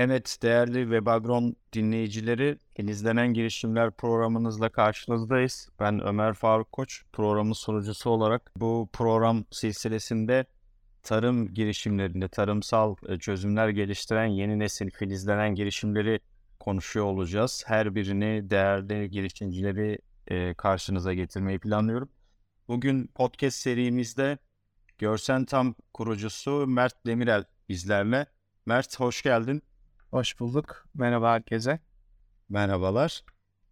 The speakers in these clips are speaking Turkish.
Evet değerli Webagron dinleyicileri, izlenen girişimler programınızla karşınızdayız. Ben Ömer Faruk Koç, programın sunucusu olarak bu program silsilesinde tarım girişimlerinde, tarımsal e, çözümler geliştiren yeni nesil filizlenen girişimleri konuşuyor olacağız. Her birini değerli girişimcileri e, karşınıza getirmeyi planlıyorum. Bugün podcast serimizde Görsen Tam kurucusu Mert Demirel bizlerle. Mert hoş geldin. Hoş bulduk. Merhaba herkese. Merhabalar.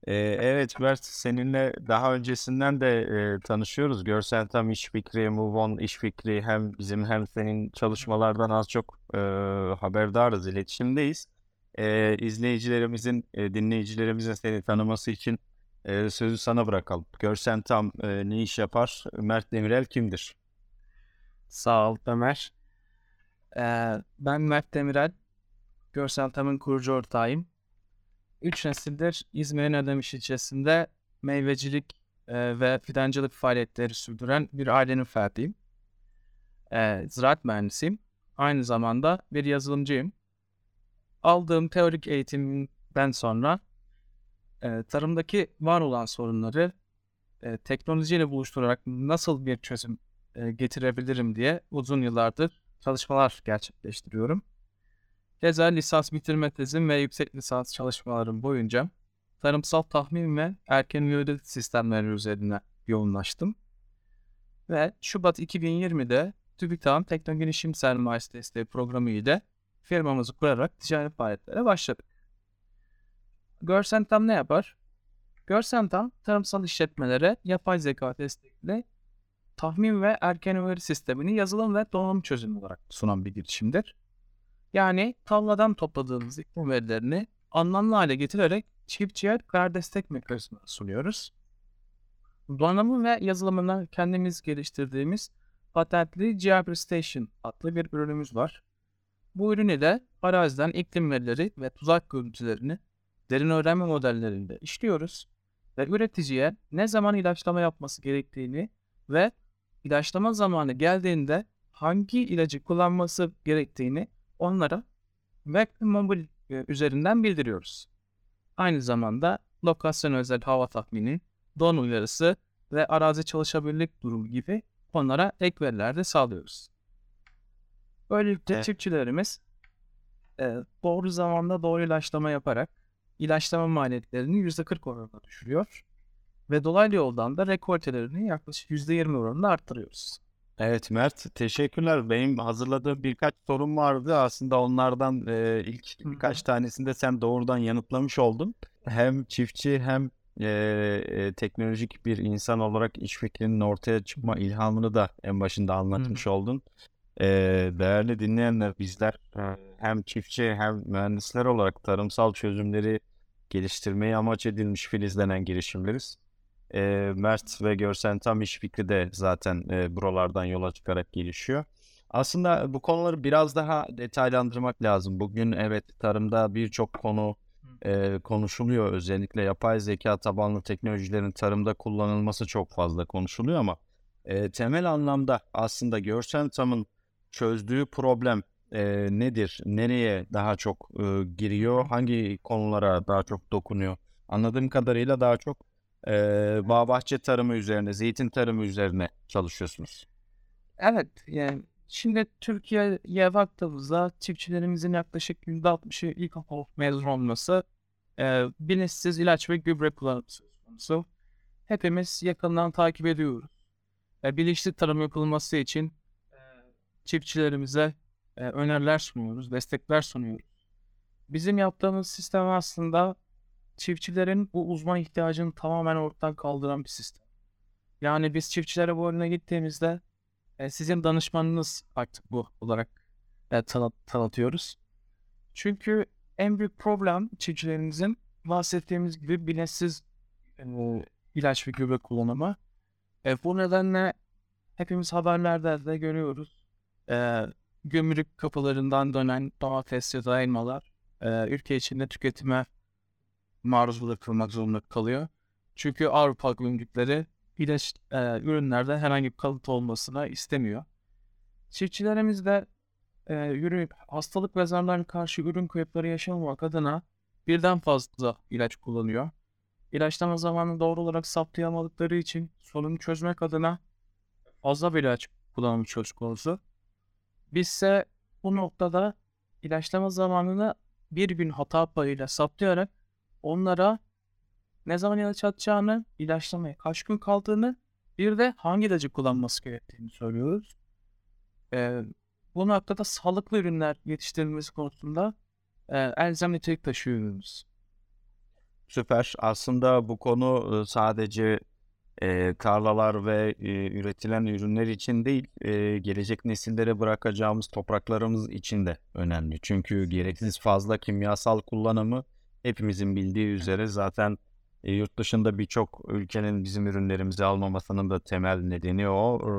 Ee, evet Mert seninle daha öncesinden de e, tanışıyoruz. Görsel Tam İş Fikri, Move On İş Fikri hem bizim hem senin çalışmalardan az çok e, haberdarız, iletişimdeyiz. E, izleyicilerimizin, e, dinleyicilerimizin seni tanıması için e, sözü sana bırakalım. Görsel Tam e, ne iş yapar? Mert Demirel kimdir? Sağ ol Ömer. Ee, ben Mert Demirel. Görsel Tam'ın kurucu ortağıyım. Üç nesildir İzmir'in Ödemiş ilçesinde meyvecilik e, ve fidancılık faaliyetleri sürdüren bir ailenin ferdiyim. E, ziraat mühendisiyim. Aynı zamanda bir yazılımcıyım. Aldığım teorik eğitimden sonra e, tarımdaki var olan sorunları e, teknolojiyle buluşturarak nasıl bir çözüm e, getirebilirim diye uzun yıllardır çalışmalar gerçekleştiriyorum. Keza lisans bitirme tezim ve yüksek lisans çalışmalarım boyunca tarımsal tahmin ve erken uyarı sistemleri üzerine yoğunlaştım. Ve Şubat 2020'de TÜBİTAK'ın Teknoloji Girişim Sermayesi Desteği Programı ile firmamızı kurarak ticari faaliyetlere başladık. Görsentam ne yapar? Görsentam tarımsal işletmelere yapay zeka destekli tahmin ve erken uyarı sistemini yazılım ve donanım çözümü olarak sunan bir girişimdir. Yani tavladan topladığımız iklim verilerini anlamlı hale getirerek çiftçiye karar destek mekanizması sunuyoruz. Donanımı ve yazılımını kendimiz geliştirdiğimiz patentli GeoPro Station adlı bir ürünümüz var. Bu ürünü de araziden iklim verileri ve tuzak görüntülerini derin öğrenme modellerinde işliyoruz ve üreticiye ne zaman ilaçlama yapması gerektiğini ve ilaçlama zamanı geldiğinde hangi ilacı kullanması gerektiğini onlara web mobil e, üzerinden bildiriyoruz. Aynı zamanda lokasyon özel hava tahmini, don uyarısı ve arazi çalışabilirlik durumu gibi onlara ek veriler de sağlıyoruz. Böylelikle evet. çiftçilerimiz e, doğru zamanda doğru ilaçlama yaparak ilaçlama maliyetlerini %40 oranında düşürüyor ve dolaylı yoldan da rekoltelerini yaklaşık %20 oranında arttırıyoruz. Evet Mert teşekkürler. Benim hazırladığım birkaç sorum vardı. Aslında onlardan e, ilk birkaç tanesinde sen doğrudan yanıtlamış oldun. Hem çiftçi hem e, e, teknolojik bir insan olarak iş fikrinin ortaya çıkma ilhamını da en başında anlatmış Hı. oldun. E, değerli dinleyenler bizler hem çiftçi hem mühendisler olarak tarımsal çözümleri geliştirmeyi amaç edilmiş filizlenen girişimleriz. E, Mert ve Görsen tam iş fikri de zaten e, buralardan yola çıkarak gelişiyor. Aslında bu konuları biraz daha detaylandırmak lazım. Bugün evet tarımda birçok konu e, konuşuluyor. Özellikle yapay zeka tabanlı teknolojilerin tarımda kullanılması çok fazla konuşuluyor ama e, temel anlamda aslında Görsen Tam'ın çözdüğü problem e, nedir? Nereye daha çok e, giriyor? Hangi konulara daha çok dokunuyor? Anladığım kadarıyla daha çok e, bağ bahçe tarımı üzerine, zeytin tarımı üzerine çalışıyorsunuz. Evet, yani şimdi Türkiye'ye baktığımızda çiftçilerimizin yaklaşık %60'ı ilkokul mezun olması e, bilinçsiz ilaç ve gübre kullanımı söz. Hepimiz yakından takip ediyoruz. E, bilinçli tarım yapılması için e, çiftçilerimize e, öneriler sunuyoruz, destekler sunuyoruz. Bizim yaptığımız sistem aslında çiftçilerin bu uzman ihtiyacını tamamen ortadan kaldıran bir sistem. Yani biz çiftçilere bu önüne gittiğimizde e, sizin danışmanınız artık bu olarak e, tanı tanıtıyoruz. Çünkü en büyük problem çiftçilerimizin bahsettiğimiz gibi bilinçsiz e, ilaç ve gübre kullanımı. E, bu nedenle hepimiz haberlerde de görüyoruz. E, gümrük kapılarından dönen domates ya da elmalar e, ülke içinde tüketime maruz bırakılmak zorunda kalıyor. Çünkü Avrupa gümrükleri ilaç e, ürünlerde herhangi bir kalıntı olmasına istemiyor. Çiftçilerimiz de e, ürün, hastalık ve karşı ürün kayıpları yaşamamak adına birden fazla ilaç kullanıyor. İlaçlama zamanını doğru olarak saptayamadıkları için sorunu çözmek adına fazla bir ilaç kullanımı söz konusu. Bizse bu noktada ilaçlama zamanını bir gün hata payıyla saptayarak onlara ne zaman ilaç atacağını, ilaçlamaya kaç gün kaldığını, bir de hangi ilacı kullanması gerektiğini söylüyoruz. Ee, bu noktada sağlıklı ürünler yetiştirilmesi konusunda e, elzem nitelik taşıyoruz. Süper. Aslında bu konu e, sadece e, tarlalar ve e, üretilen ürünler için değil, e, gelecek nesillere bırakacağımız topraklarımız için de önemli. Çünkü gereksiz fazla kimyasal kullanımı hepimizin bildiği üzere zaten e, yurt dışında birçok ülkenin bizim ürünlerimizi almamasının da temel nedeni o. E,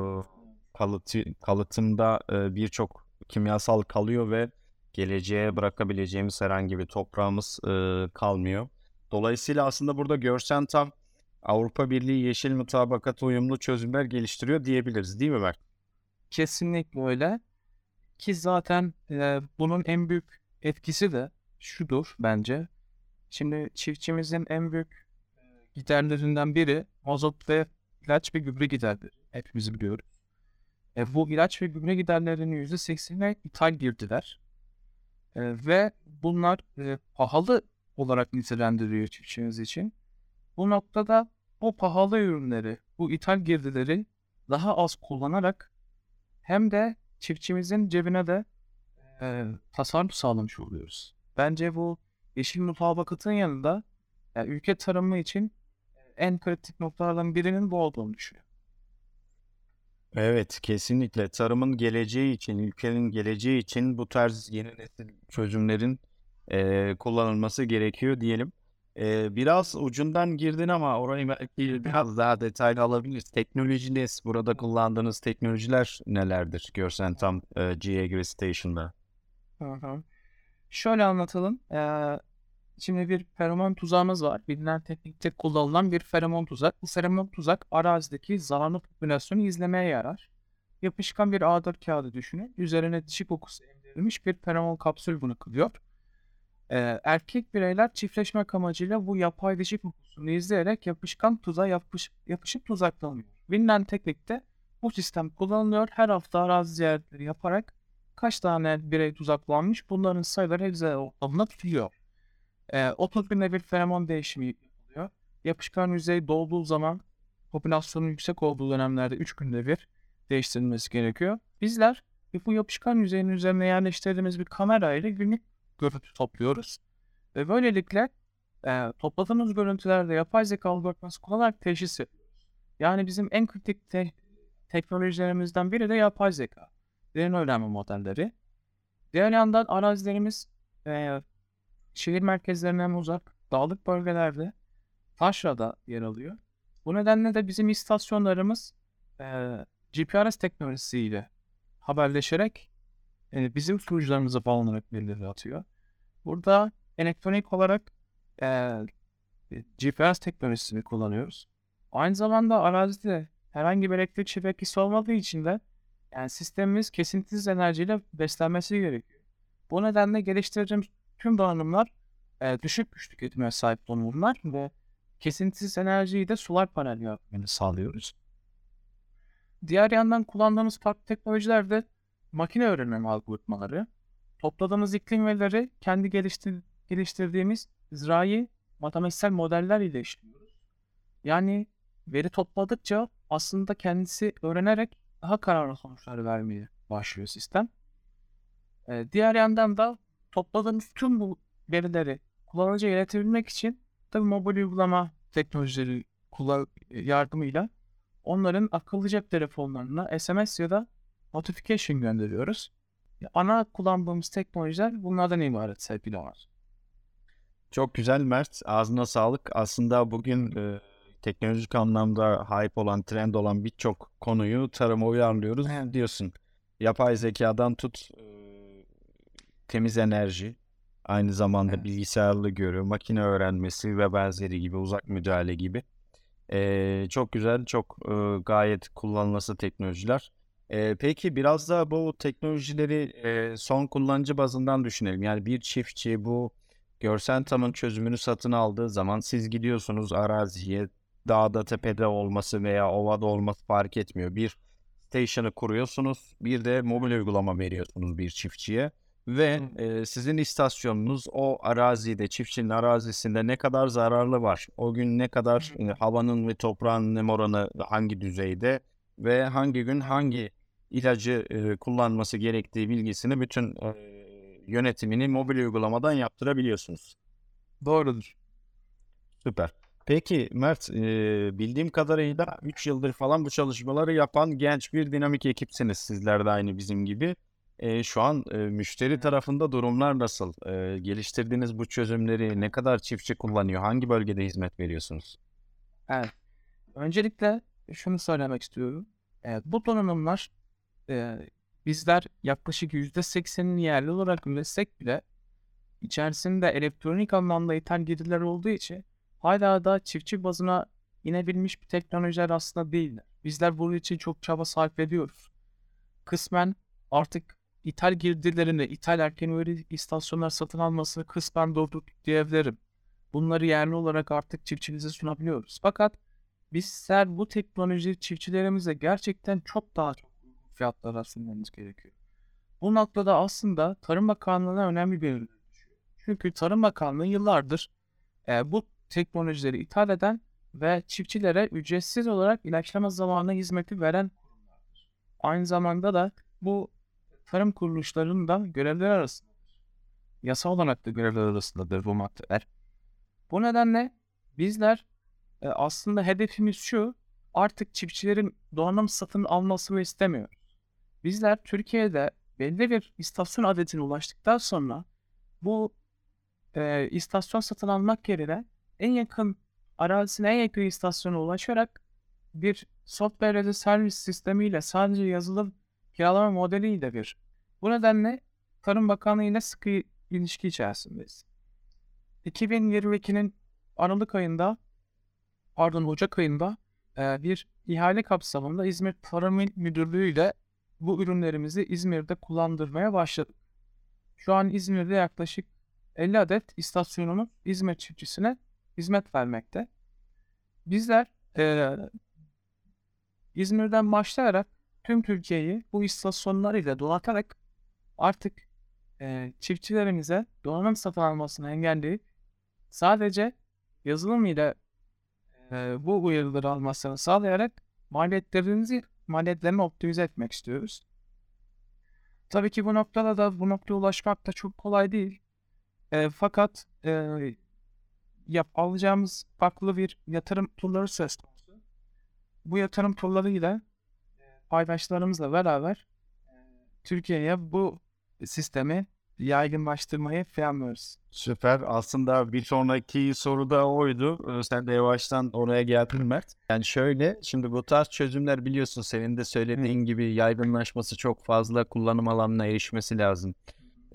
kalıtı, kalıtımda e, birçok kimyasal kalıyor ve geleceğe bırakabileceğimiz herhangi bir toprağımız e, kalmıyor. Dolayısıyla aslında burada görsen tam Avrupa Birliği yeşil mutabakat uyumlu çözümler geliştiriyor diyebiliriz değil mi Mert? Kesinlikle öyle. Ki zaten e, bunun en büyük etkisi de şudur bence. Şimdi çiftçimizin en büyük giderlerinden biri mazot ve ilaç ve gübre giderleri. Hepimiz biliyoruz. E, bu ilaç ve gübre giderlerinin %80'i ithal girdiler. E, ve bunlar e, pahalı olarak nitelendiriyor çiftçimiz için. Bu noktada bu pahalı ürünleri, bu ithal girdileri daha az kullanarak hem de çiftçimizin cebine de e, tasarruf sağlamış oluyoruz. Bence bu yeşil mutabakatın yanında yani ülke tarımı için en kritik noktalardan birinin bu olduğunu düşünüyorum. Evet, kesinlikle tarımın geleceği için, ülkenin geleceği için bu tarz yeni nesil çözümlerin e, kullanılması gerekiyor diyelim. E, biraz ucundan girdin ama orayı belki biraz daha detaylı alabiliriz. Teknolojiniz, burada kullandığınız teknolojiler nelerdir? Görsen tam e, G Station'da. Hı hı. Şöyle anlatalım. Ee, Şimdi bir feromon tuzağımız var. Bilinen teknikte kullanılan bir feromon tuzak. Bu feromon tuzak arazideki zararlı popülasyonu izlemeye yarar. Yapışkan bir A4 kağıdı düşünün. Üzerine dişi kokusu emdirilmiş bir feromon kapsül bunu kılıyor. Ee, erkek bireyler çiftleşmek amacıyla bu yapay dişi kokusunu izleyerek yapışkan tuza yapış, yapışıp tuzaklanıyor. Bilinen teknikte bu sistem kullanılıyor. Her hafta arazi ziyaretleri yaparak kaç tane birey tuzaklanmış bunların sayıları Excel ortamında tutuluyor. E, o toplumda bir feromon değişimi yapılıyor. Yapışkan yüzey dolduğu zaman popülasyonun yüksek olduğu dönemlerde 3 günde bir değiştirilmesi gerekiyor. Bizler bu yapışkan yüzeyin üzerine yerleştirdiğimiz bir kamera ile günlük görüntü topluyoruz. Ve böylelikle e, topladığımız görüntülerde yapay zeka algoritması kullanarak teşhis. Yani bizim en kritik te- teknolojilerimizden biri de yapay zeka. Derin öğrenme modelleri. Diğer yandan arazilerimiz e, şehir merkezlerinden uzak, dağlık bölgelerde taşrada yer alıyor. Bu nedenle de bizim istasyonlarımız e, GPRS teknolojisiyle haberleşerek e, bizim sunucularımıza bağlanarak verileri atıyor. Burada elektronik olarak e, GPS teknolojisini kullanıyoruz. Aynı zamanda arazide herhangi bir elektrik şebekesi olmadığı için de yani sistemimiz kesintisiz enerjiyle beslenmesi gerekiyor. Bu nedenle geliştireceğimiz tüm donanımlar e, düşük güç tüketime sahip donanımlar ve kesintisiz enerjiyi de solar panel yapmanı sağlıyoruz. Diğer yandan kullandığımız farklı teknolojiler de makine öğrenme algoritmaları. Topladığımız iklim verileri kendi geliştir geliştirdiğimiz zirai matematiksel modeller ile işliyoruz. Yani veri topladıkça aslında kendisi öğrenerek daha kararlı sonuçlar vermeye başlıyor sistem. Ee, diğer yandan da topladığımız tüm bu verileri kullanıcıya iletebilmek için tabi mobil uygulama teknolojileri kullan yardımıyla onların akıllı cep telefonlarına SMS ya da notification gönderiyoruz. Ana kullandığımız teknolojiler bunlardan ibaret sevgili var. Çok güzel Mert. Ağzına sağlık. Aslında bugün e, teknolojik anlamda hype olan, trend olan birçok konuyu tarıma uyarlıyoruz evet. diyorsun. Yapay zekadan tut, e, temiz enerji, Aynı zamanda evet. bilgisayarlı görüyor, makine öğrenmesi ve benzeri gibi, uzak müdahale gibi. Ee, çok güzel, çok e, gayet kullanılması teknolojiler. Eee, peki biraz da bu teknolojileri, eee, son kullanıcı bazından düşünelim. Yani bir çiftçi bu Görsentam'ın çözümünü satın aldığı zaman siz gidiyorsunuz araziye, dağda, tepede olması veya ovada olması fark etmiyor. Bir station'ı kuruyorsunuz, bir de mobil uygulama veriyorsunuz bir çiftçiye ve, eee, sizin istasyonunuz o arazide, çiftçinin arazisinde ne kadar zararlı var, o gün ne kadar, eee, havanın ve toprağın nem oranı hangi düzeyde ve hangi gün hangi ilacı, eee, kullanması gerektiği bilgisini bütün, eee, yönetimini mobil uygulamadan yaptırabiliyorsunuz. Doğrudur. Süper. Peki Mert, eee, bildiğim kadarıyla 3 yıldır falan bu çalışmaları yapan genç bir dinamik ekipsiniz sizler de aynı bizim gibi. Eee, şu an, eee, müşteri tarafında durumlar nasıl? Eee, geliştirdiğiniz bu çözümleri ne kadar çiftçi kullanıyor? Hangi bölgede hizmet veriyorsunuz? Evet. Öncelikle şunu söylemek istiyorum. Eee, bu donanımlar, eee, bizler yaklaşık %80'ini yerli olarak üretsek bile içerisinde elektronik anlamda ithal girdiler olduğu için hâlâ daha çiftçi bazına inebilmiş bir teknolojiler aslında değiller. Bizler bunun için çok çaba sarf ediyoruz. Kısmen artık ithal girdilerini, ithal erken veri istasyonları satın almasını kısmen durdurduk diyebilirim. Bunları yerli olarak artık çiftçimize sunabiliyoruz. Fakat bizler bu teknolojiyi çiftçilerimize gerçekten çok daha çok fiyatlara sunmamız gerekiyor. Bu noktada aslında Tarım Bakanlığı'na önemli bir görev düşüyor. Çünkü Tarım Bakanlığı yıllardır, eee, bu teknolojileri ithal eden ve çiftçilere ücretsiz olarak ilaçlama zamanı hizmeti veren kurumlardır. Aynı zamanda da bu tarım kuruluşlarının da görevleri arasındadır. Yasal olarak da görevler arasındadır bu maddeler. Bu nedenle bizler, eee, aslında hedefimiz şu, artık çiftçilerin donanım satın almasını istemiyoruz. Bizler Türkiye'de belli bir istasyon adedine ulaştıktan sonra bu, eee, istasyon satın almak yerine en yakın arazisine en yakın istasyona ulaşarak bir software as a service sistemiyle sadece yazılım kiralama modeliyle bir Bu nedenle Tarım Bakanlığı ile sıkı ilişki içerisindeyiz. 2022'nin aralık ayında, pardon ocak ayında, eee, bir ihale kapsamında İzmir Tarım Müdürlüğü ile bu ürünlerimizi İzmir'de kullandırmaya başladık. Şu an İzmir'de yaklaşık 50 adet istasyonumuz İzmir çiftçisine hizmet vermekte. Bizler, eee İzmir'den başlayarak tüm Türkiye'yi bu istasyonlar ile donatarak artık, eee, çiftçilerimize donanım satın almasını engelleyip sadece yazılım ile, eee, bu uyarıları almasını sağlayarak maliyetlerinizi maliyetlerini optimize etmek istiyoruz. Tabii ki bu noktada da bu noktaya ulaşmak da çok kolay değil. Eee, fakat, eee, yap alacağımız farklı bir yatırım turları söz konusu. Bu yatırım turlarıyla, eee, paydaşlarımızla beraber, Türkiye'ye bu sistemi yaygınlaştırmayı planlıyoruz. Süper. Aslında bir sonraki soru da oydu. Eee, sen de yavaştan oraya geldin Mert. Yani şöyle, şimdi bu tarz çözümler biliyorsun senin de söylediğin gibi yaygınlaşması çok fazla kullanım alanına erişmesi lazım.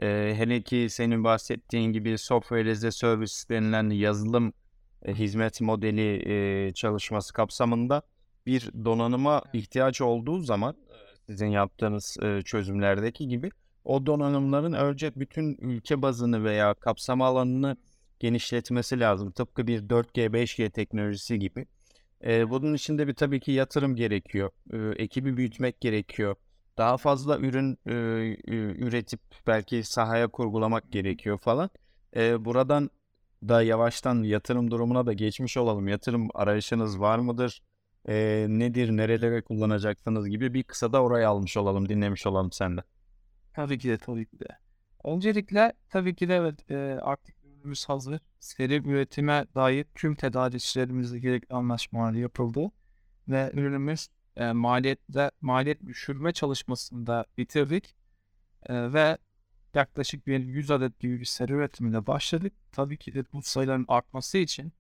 Eee, hele ki senin bahsettiğin gibi software as a service denilen yazılım, eee, hizmet modeli, eee, çalışması kapsamında bir donanıma ihtiyaç olduğu zaman, sizin yaptığınız, eee, çözümlerdeki gibi o donanımların önce bütün ülke bazını veya kapsam alanını genişletmesi lazım. Tıpkı bir 4G, 5G teknolojisi gibi. Eee, bunun için de bir tabii ki yatırım gerekiyor. Eee, ekibi büyütmek gerekiyor. Daha fazla ürün, ü üretip belki sahaya kurgulamak gerekiyor falan. Eee, buradan da yavaştan yatırım durumuna da geçmiş olalım. Yatırım arayışınız var mıdır? Eee, nedir, nerelere kullanacaksınız gibi bir kısa da orayı almış olalım, dinlemiş olalım senden. Tabii ki de, tabii ki de. Öncelikle tabii ki de evet, eee, artık ürünümüz hazır. Seri üretime dair tüm tedarikçilerimizle gerekli anlaşmalar yapıldı ve ürünümüz, eee, maliyette maliyet düşürme çalışmasını da bitirdik, eee, ve yaklaşık bir 100 adet gibi bir seri üretimine başladık. Tabii ki de bu sayıların artması için,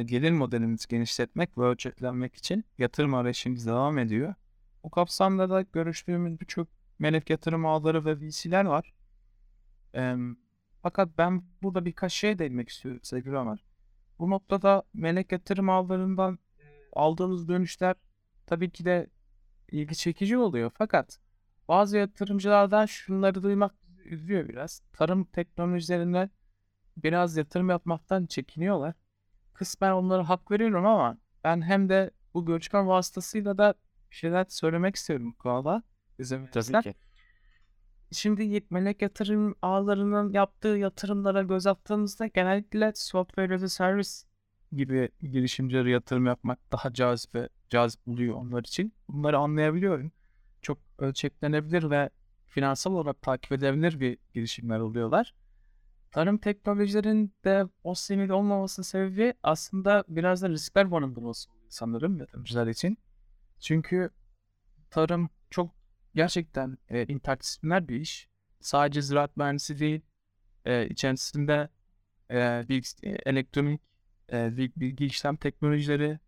gelir modelimizi genişletmek ve ölçeklenmek için yatırım arayışımız devam ediyor. Bu kapsamda da görüştüğümüz birçok melek yatırım ağları ve VC'ler var. Emm, fakat ben burada birkaç şeye değinmek istiyorum sevgili Ömer. Bu noktada melek yatırım ağlarından, eee, aldığımız dönüşler tabii ki de ilgi çekici oluyor. Fakat bazı yatırımcılardan şunları duymak üzüyor biraz. Tarım teknolojilerine biraz yatırım yapmaktan çekiniyorlar. Kısmen onlara hak veriyorum ama ben hem de bu göçmen vasıtasıyla da bir şeyler söylemek istiyorum. İzin Tabii ki. Şimdi melek yatırım ağlarının yaptığı yatırımlara göz attığımızda genellikle software as a service gibi girişimcilere yatırım yapmak daha cazip cazip buluyor onlar için. Bunları anlayabiliyorum. Çok ölçeklenebilir ve finansal olarak takip edilebilir bir girişimler oluyorlar. Tarım teknolojilerin de o seviyede olmaması sebebi aslında biraz da riskler barındırması sanırım yatırımcılar için. Çünkü tarım çok gerçekten e, interdisipliner bir iş. Sadece ziraat mühendisi değil, e, içerisinde e, bilgis- e, elektronik, e, bil- bilgi işlem teknolojileri,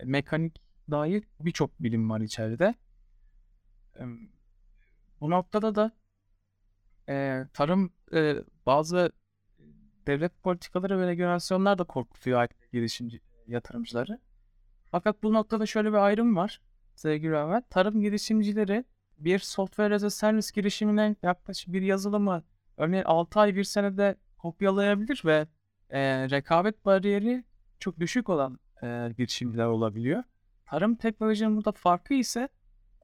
e, mekanik dair birçok bilim var içeride. E, bu noktada da e, tarım e, bazı devlet politikaları ve regülasyonlar da korkutuyor girişimci yatırımcıları. Fakat bu noktada şöyle bir ayrım var sevgili Ahmet. Tarım girişimcileri bir software as a service girişimine yaklaşık bir yazılımı örneğin 6 ay bir senede kopyalayabilir ve e, rekabet bariyeri çok düşük olan e, girişimciler olabiliyor. Tarım teknolojinin burada farkı ise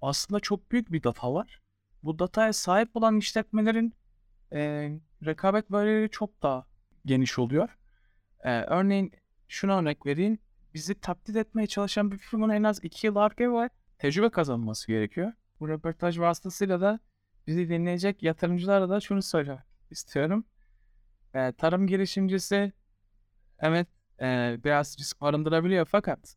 aslında çok büyük bir data var. Bu dataya sahip olan işletmelerin e, rekabet bariyeri çok daha geniş oluyor. E, örneğin şuna örnek vereyim. Bizi taklit etmeye çalışan bir firmanın en az 2 yıl arka ve tecrübe kazanması gerekiyor. Bu röportaj vasıtasıyla da bizi dinleyecek yatırımcılara da şunu söylemek istiyorum. E, tarım girişimcisi evet e, biraz risk barındırabiliyor fakat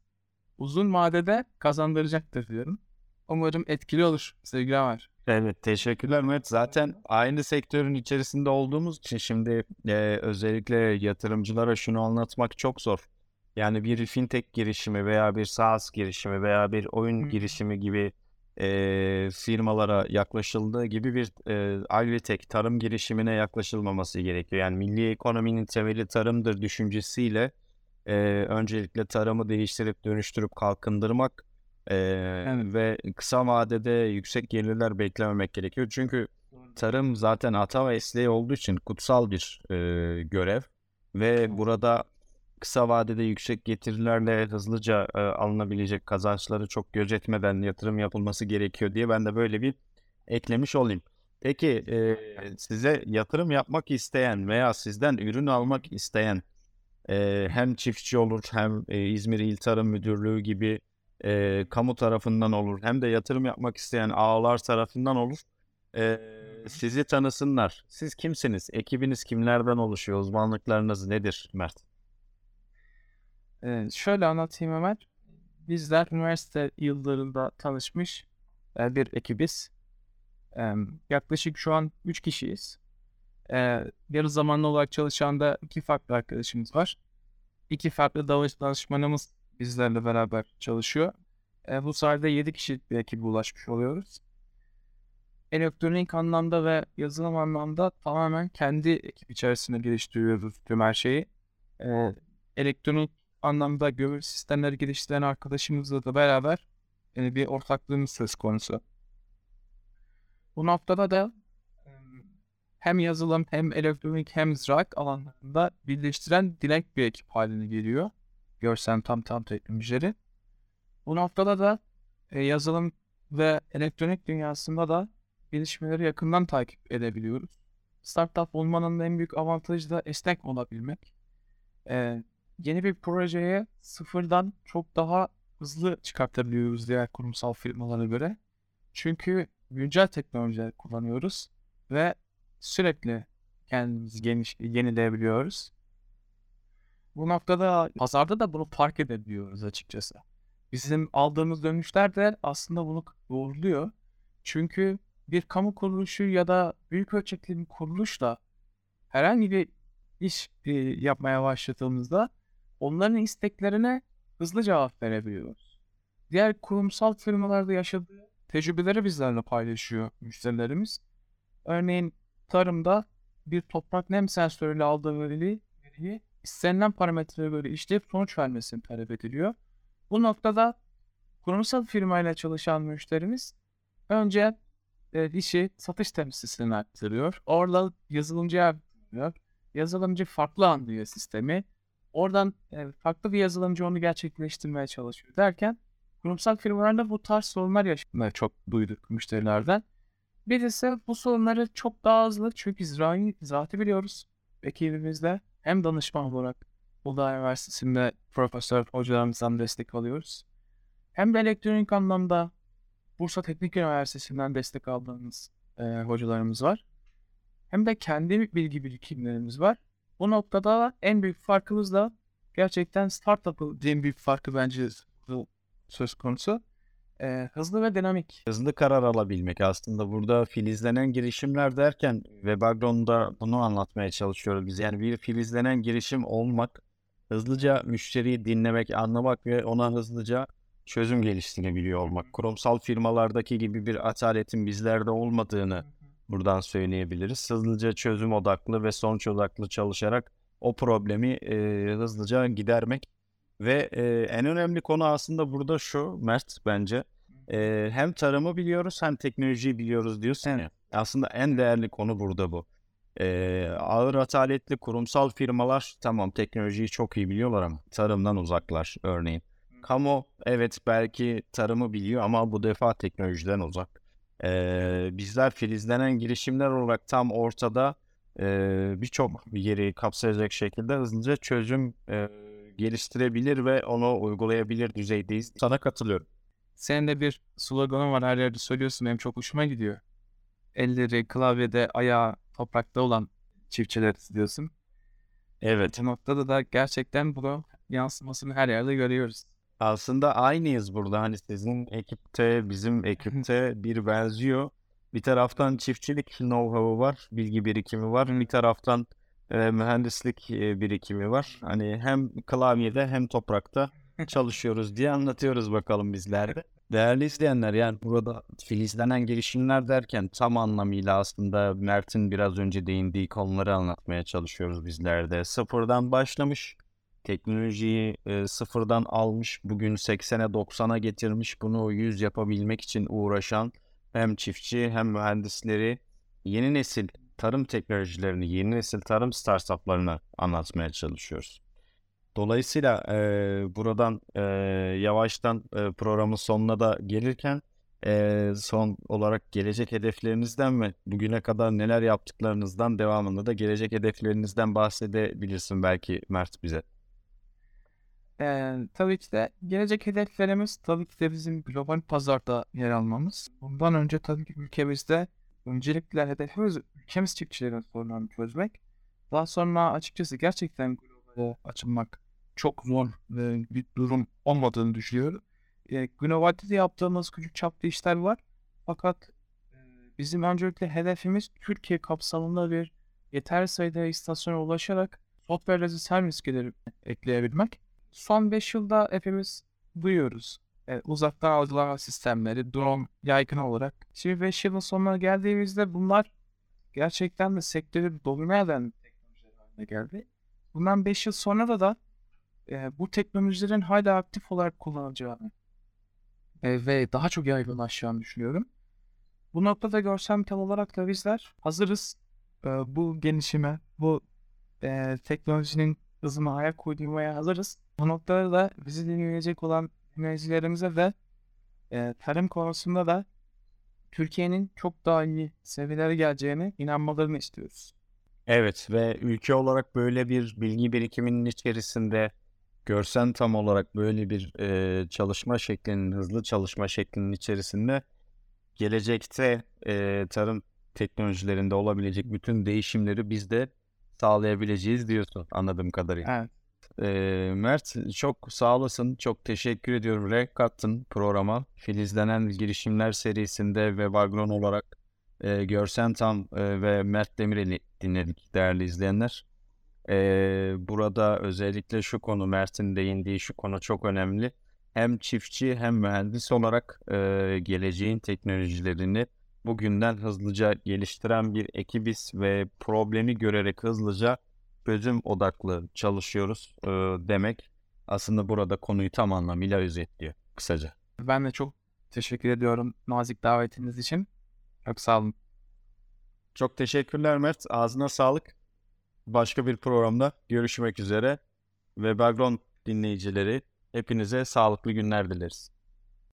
uzun vadede kazandıracaktır diyorum. Umarım etkili olur sevgili Ömer. Evet teşekkürler Mert. Zaten aynı sektörün içerisinde olduğumuz için şimdi e, özellikle yatırımcılara şunu anlatmak çok zor. Yani bir fintech girişimi veya bir SaaS girişimi veya bir oyun Hı. girişimi gibi e, firmalara yaklaşıldığı gibi bir e, Alvitech tarım girişimine yaklaşılmaması gerekiyor. Yani milli ekonominin temeli tarımdır düşüncesiyle e, öncelikle tarımı değiştirip dönüştürüp kalkındırmak e, ve kısa vadede yüksek gelirler beklememek gerekiyor. Çünkü tarım zaten ata mesleği olduğu için kutsal bir e, görev ve burada kısa vadede yüksek getirilerle hızlıca e, alınabilecek kazançları çok gözetmeden yatırım yapılması gerekiyor diye ben de böyle bir eklemiş olayım. Peki e, size yatırım yapmak isteyen veya sizden ürün almak isteyen e, hem çiftçi olur hem e, İzmir İl Tarım Müdürlüğü gibi e, kamu tarafından olur hem de yatırım yapmak isteyen ağlar tarafından olur. E, sizi tanısınlar. Siz kimsiniz? Ekibiniz kimlerden oluşuyor? Uzmanlıklarınız nedir Mert? Ee, şöyle anlatayım Ömer. Bizler üniversite yıllarında tanışmış e, bir ekibiz. Yaklaşık şu an 3 kişiyiz. Ee, yarı zamanlı olarak çalışan da iki farklı arkadaşımız var. İki farklı danış- danışmanımız bizlerle beraber çalışıyor. Ee, bu sayede 7 kişilik bir ekibe ulaşmış oluyoruz. Elektronik anlamda ve yazılım anlamda tamamen kendi ekip içerisinde geliştiriyoruz tüm her şeyi. Ee, elektronik anlamda gömülü sistemleri geliştiren arkadaşımızla da beraber e, bir ortaklığımız söz konusu. Bu noktada da e, hem yazılım hem elektronik hem ziraat alanlarında birleştiren direkt bir ekip haline geliyor. Görsem tam tam teknolojileri. Bu noktada da e, yazılım ve elektronik dünyasında da gelişmeleri yakından takip edebiliyoruz. Startup olmanın en büyük avantajı da esnek olabilmek. E, yeni bir projeye sıfırdan çok daha hızlı çıkartabiliyoruz diğer kurumsal firmalara göre. Çünkü güncel teknolojiler kullanıyoruz ve sürekli kendimizi geniş, yenileyebiliyoruz. Bu noktada pazarda da bunu fark edebiliyoruz açıkçası. Bizim aldığımız dönüşler de aslında bunu doğruluyor. Çünkü bir kamu kuruluşu ya da büyük ölçekli bir kuruluşla herhangi bir iş e, yapmaya başladığımızda onların isteklerine hızlı cevap verebiliyoruz. Diğer kurumsal firmalarda yaşadığı tecrübeleri bizlerle paylaşıyor müşterilerimiz. Örneğin tarımda bir toprak nem sensörüyle aldığı veriyi, istenilen parametreye göre işleyip sonuç vermesini talep ediliyor. Bu noktada kurumsal firmayla çalışan müşterimiz önce e, işi satış temsilcisine aktarıyor. Orada yazılımcıya aktarıyor. Yazılımcı farklı anlıyor sistemi. Oradan e, farklı bir yazılımcı onu gerçekleştirmeye çalışıyor derken kurumsal firmalarda bu tarz sorunlar yaşanıyor. Çok duyduk müşterilerden. Birisi bu sorunları çok daha hızlı çünkü biz zaten biliyoruz ekibimizde hem danışman olarak Uludağ Üniversitesi'nde profesör hocalarımızdan destek alıyoruz. Hem de elektronik anlamda Bursa Teknik Üniversitesi'nden destek aldığımız e, hocalarımız var. Hem de kendi bilgi birikimlerimiz var. Bu noktada en büyük farkımız da gerçekten startup'ın en büyük farkı bence söz konusu. E, hızlı ve dinamik. Hızlı karar alabilmek aslında burada filizlenen girişimler derken ve background'da bunu anlatmaya çalışıyoruz biz. Yani bir filizlenen girişim olmak, hızlıca müşteriyi dinlemek, anlamak ve ona hızlıca çözüm geliştirebiliyor olmak. Kurumsal firmalardaki gibi bir ataletin bizlerde olmadığını buradan söyleyebiliriz. Hızlıca çözüm odaklı ve sonuç odaklı çalışarak o problemi e, hızlıca gidermek ve e, en önemli konu aslında burada şu Mert bence e, hem tarımı biliyoruz hem teknolojiyi biliyoruz diyorsun ya. Aslında en değerli konu burada bu. E, ağır ataletli kurumsal firmalar tamam teknolojiyi çok iyi biliyorlar ama tarımdan uzaklar örneğin. Kamu evet belki tarımı biliyor ama bu defa teknolojiden uzak. Ee, bizler filizlenen girişimler olarak tam ortada e, birçok yeri kapsayacak şekilde hızlıca çözüm e, geliştirebilir ve onu uygulayabilir düzeydeyiz. Sana katılıyorum. Senin de bir sloganın var her yerde söylüyorsun benim çok hoşuma gidiyor. Elleri klavyede ayağı toprakta olan çiftçiler diyorsun. Evet. Bu noktada da gerçekten bunu yansımasını her yerde görüyoruz. Aslında aynıyız burada. Hani sizin ekipte, bizim ekipte bir benziyor. Bir taraftan çiftçilik know-how'u var, bilgi birikimi var. Bir taraftan e, mühendislik e, birikimi var. Hani hem klavyede hem toprakta çalışıyoruz diye anlatıyoruz bakalım bizler de. Değerli izleyenler yani burada filizlenen girişimler derken tam anlamıyla aslında Mert'in biraz önce değindiği konuları anlatmaya çalışıyoruz bizler de. Sıfırdan başlamış, teknolojiyi e, sıfırdan almış, bugün 80'e 90'a getirmiş, bunu 100 yapabilmek için uğraşan hem çiftçi hem mühendisleri yeni nesil tarım teknolojilerini, yeni nesil tarım startuplarını anlatmaya çalışıyoruz. Dolayısıyla e, buradan e, yavaştan e, programın sonuna da gelirken e, son olarak gelecek hedeflerinizden ve bugüne kadar neler yaptıklarınızdan devamında da gelecek hedeflerinizden bahsedebilirsin belki Mert bize. Ee, tabii ki de gelecek hedeflerimiz tabii ki de bizim global pazarda yer almamız. Bundan önce tabii ki ülkemizde öncelikle hedefimiz ülkemiz çiftçilerin sorunlarını çözmek. Daha sonra açıkçası gerçekten globale açılmak çok zor bir durum olmadığını düşünüyorum. E, globalde de yaptığımız küçük çaplı işler var. Fakat e, bizim öncelikle hedefimiz Türkiye kapsamında bir yeter sayıda istasyona ulaşarak software as a service ekleyebilmek. Son 5 yılda hepimiz duyuyoruz. E, uzaktan algılama sistemleri, drone yaygın olarak. Şimdi 5 yılın sonuna geldiğimizde bunlar gerçekten de sektörü domine eden teknolojiler geldi. Bundan 5 yıl sonra da e, bu teknolojilerin hala aktif olarak kullanılacağını e, ve daha çok yaygınlaşacağını düşünüyorum. Bu noktada görsel olarak da bizler hazırız e, bu gelişime, bu e, teknolojinin hızına ayak uydurmaya hazırız. Bu noktada da bizi dinleyecek olan dinleyicilerimize de e, tarım konusunda da Türkiye'nin çok daha iyi seviyelere geleceğine inanmalarını istiyoruz. Evet ve ülke olarak böyle bir bilgi birikiminin içerisinde görsen tam olarak böyle bir e, çalışma şeklinin, hızlı çalışma şeklinin içerisinde gelecekte e, tarım teknolojilerinde olabilecek bütün değişimleri biz de sağlayabileceğiz diyorsun anladığım kadarıyla. Evet. E, Mert çok sağ olasın. Çok teşekkür ediyorum. Renk kattın programa. Filizlenen girişimler serisinde ve Vagron olarak e, Görsen Tam e, ve Mert Demirel'i dinledik değerli izleyenler. Ee, burada özellikle şu konu Mert'in değindiği şu konu çok önemli. Hem çiftçi hem mühendis olarak e, geleceğin teknolojilerini bugünden hızlıca geliştiren bir ekibiz ve problemi görerek hızlıca çözüm odaklı çalışıyoruz e, demek aslında burada konuyu tam anlamıyla özetliyor kısaca. Ben de çok teşekkür ediyorum nazik davetiniz için. Çok sağ olun. Çok teşekkürler Mert. Ağzına sağlık. Başka bir programda görüşmek üzere. Ve Background dinleyicileri hepinize sağlıklı günler dileriz.